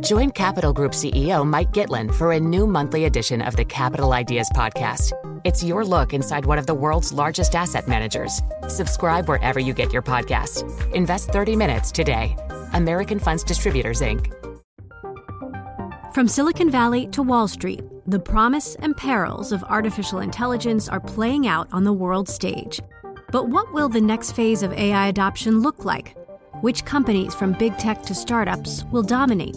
Join Capital Group CEO Mike Gitlin for a new monthly edition of the Capital Ideas Podcast. It's your look inside one of the world's largest asset managers. Subscribe wherever you get your podcasts. Invest 30 minutes today. American Funds Distributors, Inc. From Silicon Valley to Wall Street, the promise and perils of artificial intelligence are playing out on the world stage. But what will the next phase of AI adoption look like? Which companies, from big tech to startups, will dominate?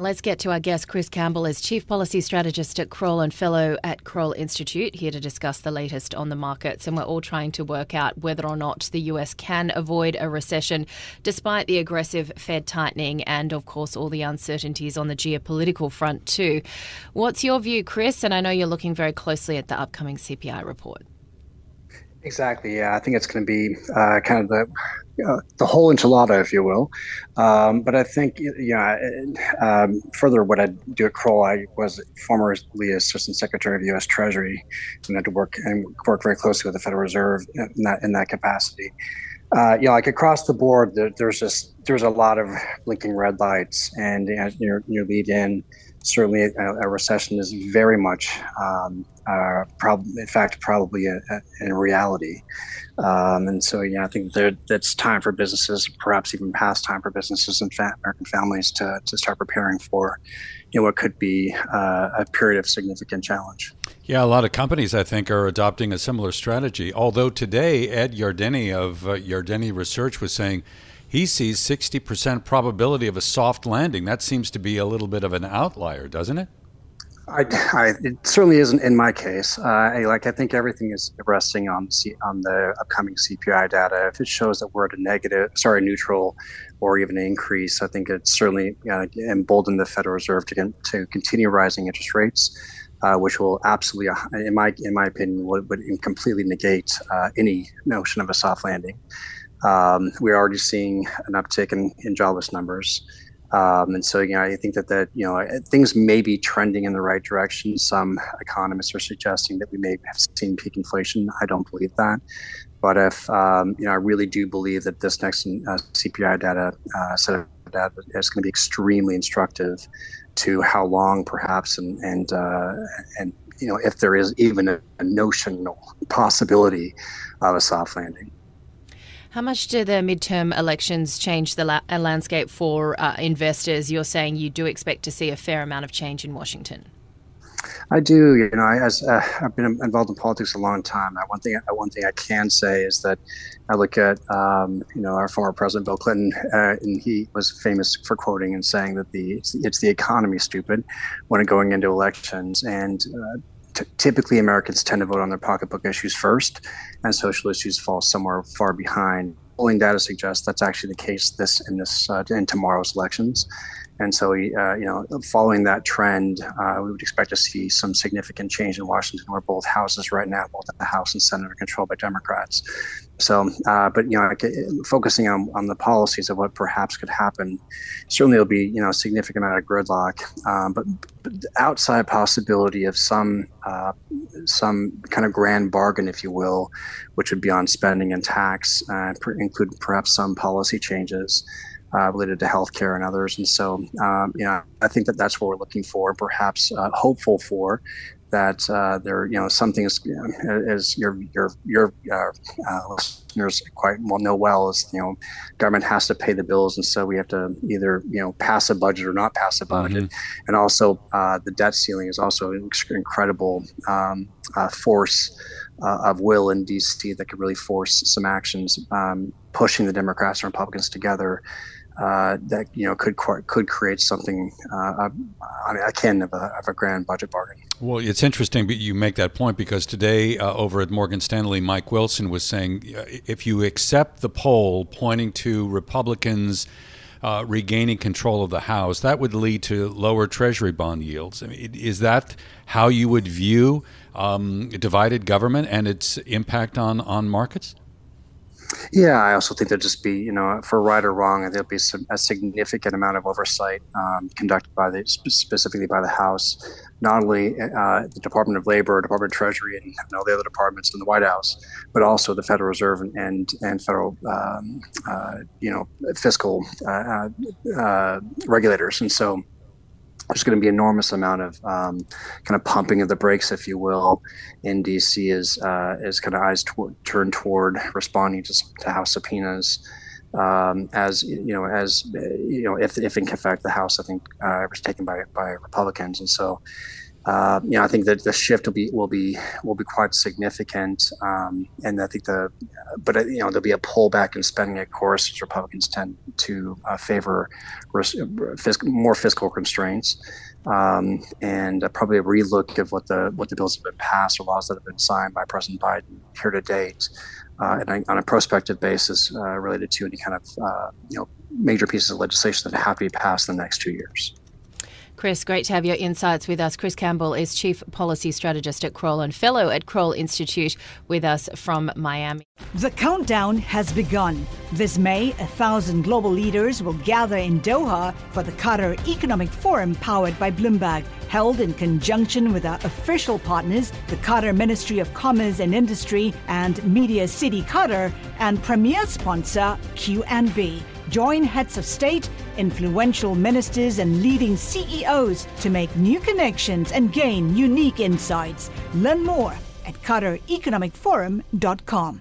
Let's get to our guest, Chris Campbell, is Chief Policy Strategist at Kroll and Fellow at Kroll Institute, here to discuss the latest on the markets. And we're all trying to work out whether or not the US can avoid a recession despite the aggressive Fed tightening and, of course, all the uncertainties on the geopolitical front, too. What's your view, Chris? And I know you're looking very closely at the upcoming CPI report. Exactly. Yeah, I think it's going to be uh, kind of the uh, the whole enchilada, if you will. Um, but I think, yeah, um, further, what I do at Kroll, I was formerly Assistant Secretary of U.S. Treasury, and had to work and work very closely with the Federal Reserve in that in that capacity. Uh, you know, like across the board, there, there's just there's a lot of blinking red lights, and you know, your your lead in certainly a, a, recession is very much, um, uh, in fact, probably a, a, in reality. Um, and so, yeah, I think that time for businesses, perhaps even past time for businesses and fa- American families to, to start preparing for, you know, what could be uh, a period of significant challenge. Yeah, a lot of companies, I think, are adopting a similar strategy. Although today, Ed Yardeni of uh, Yardeni Research was saying he sees 60% probability of a soft landing. That seems to be a little bit of an outlier, doesn't it? I, I, it certainly isn't in my case. Uh, I, like I think everything is resting on C, on the upcoming CPI data. If it shows that we're at a negative, sorry, neutral, or even an increase, I think it certainly uh, emboldened the Federal Reserve to to continue rising interest rates, uh, which will absolutely, uh, in my in my opinion, would, would completely negate uh, any notion of a soft landing. Um, we're already seeing an uptick in, in jobless numbers. Um, and so, you know, I think that that you know things may be trending in the right direction. Some economists are suggesting that we may have seen peak inflation. I don't believe that, but if um, you know, I really do believe that this next uh, CPI data uh, set of data is going to be extremely instructive to how long, perhaps, and and uh, and you know, if there is even a, a notional possibility of a soft landing. How much do the midterm elections change the la- uh, landscape for uh, investors? You're saying you do expect to see a fair amount of change in Washington. I do. You know, I, as uh, I've been involved in politics a long time. I, one thing, uh, one thing I can say is that I look at, um, you know, our former president Bill Clinton, uh, and he was famous for quoting and saying that the it's, it's the economy, stupid, when going into elections, and uh, t- typically Americans tend to vote on their pocketbook issues first, and social issues fall somewhere far behind. Polling data suggests that's actually the case this in this uh, in tomorrow's elections. And so, uh, you know, following that trend, uh, we would expect to see some significant change in Washington, where both houses right now, both the House and Senate, are controlled by Democrats. So, uh, but you know, focusing on, on the policies of what perhaps could happen, certainly there'll be you know a significant amount of gridlock. Um, but, but outside possibility of some uh, some kind of grand bargain, if you will, which would be on spending and tax, uh, include perhaps some policy changes uh, related to healthcare and others. And so, um, you know, I think that that's what we're looking for, perhaps uh, hopeful for. That uh, there, you know, some things as your your your uh, uh, listeners quite well know well is you know, government has to pay the bills, and so we have to either you know pass a budget or not pass a budget, mm-hmm. and also uh, the debt ceiling is also an incredible um, force uh, of will in DC that could really force some actions, um, pushing the Democrats and Republicans together uh, that you know could could create something uh, I mean, akin of a, of a grand budget bargain. Well, it's interesting but you make that point because today uh, over at Morgan Stanley, Mike Wilson was saying uh, if you accept the poll pointing to Republicans uh, regaining control of the House, that would lead to lower Treasury bond yields. I mean, is that how you would view um, divided government and its impact on, on markets? Yeah, I also think there'll just be, you know, for right or wrong, there'll be some, a significant amount of oversight um, conducted by the specifically by the House, not only uh, the Department of Labor, Department of Treasury, and all the other departments in the White House, but also the Federal Reserve and and, and federal, um, uh, you know, fiscal uh, uh regulators, and so there's going to be enormous amount of um, kind of pumping of the brakes, if you will, in DC as uh, as kind of eyes tw- turned toward responding to, to House subpoenas. Um, as you know, as you know, if if in fact the House, I think, uh, was taken by by Republicans, and so uh, you know, I think that the shift will be will be will be quite significant, um, and I think the, but uh, you know, there'll be a pullback in spending. Of course, as Republicans tend to uh, favor ris- more fiscal constraints, um, and uh, probably a relook of what the what the bills have been passed or laws that have been signed by President Biden here to date, uh, and on a prospective basis uh, related to any kind of you know major pieces of legislation that have to be passed in the next two years. Chris, great to have your insights with us. Chris Campbell is Chief Policy Strategist at Kroll and Fellow at Kroll Institute with us from Miami. The countdown has begun. This May, a thousand global leaders will gather in Doha for the Qatar Economic Forum powered by Bloomberg, held in conjunction with our official partners, the Qatar Ministry of Commerce and Industry and Media City Qatar, and premier sponsor QNB. Join heads of state, influential ministers, and leading CEOs to make new connections and gain unique insights. Learn more at QatarEconomicForum.com.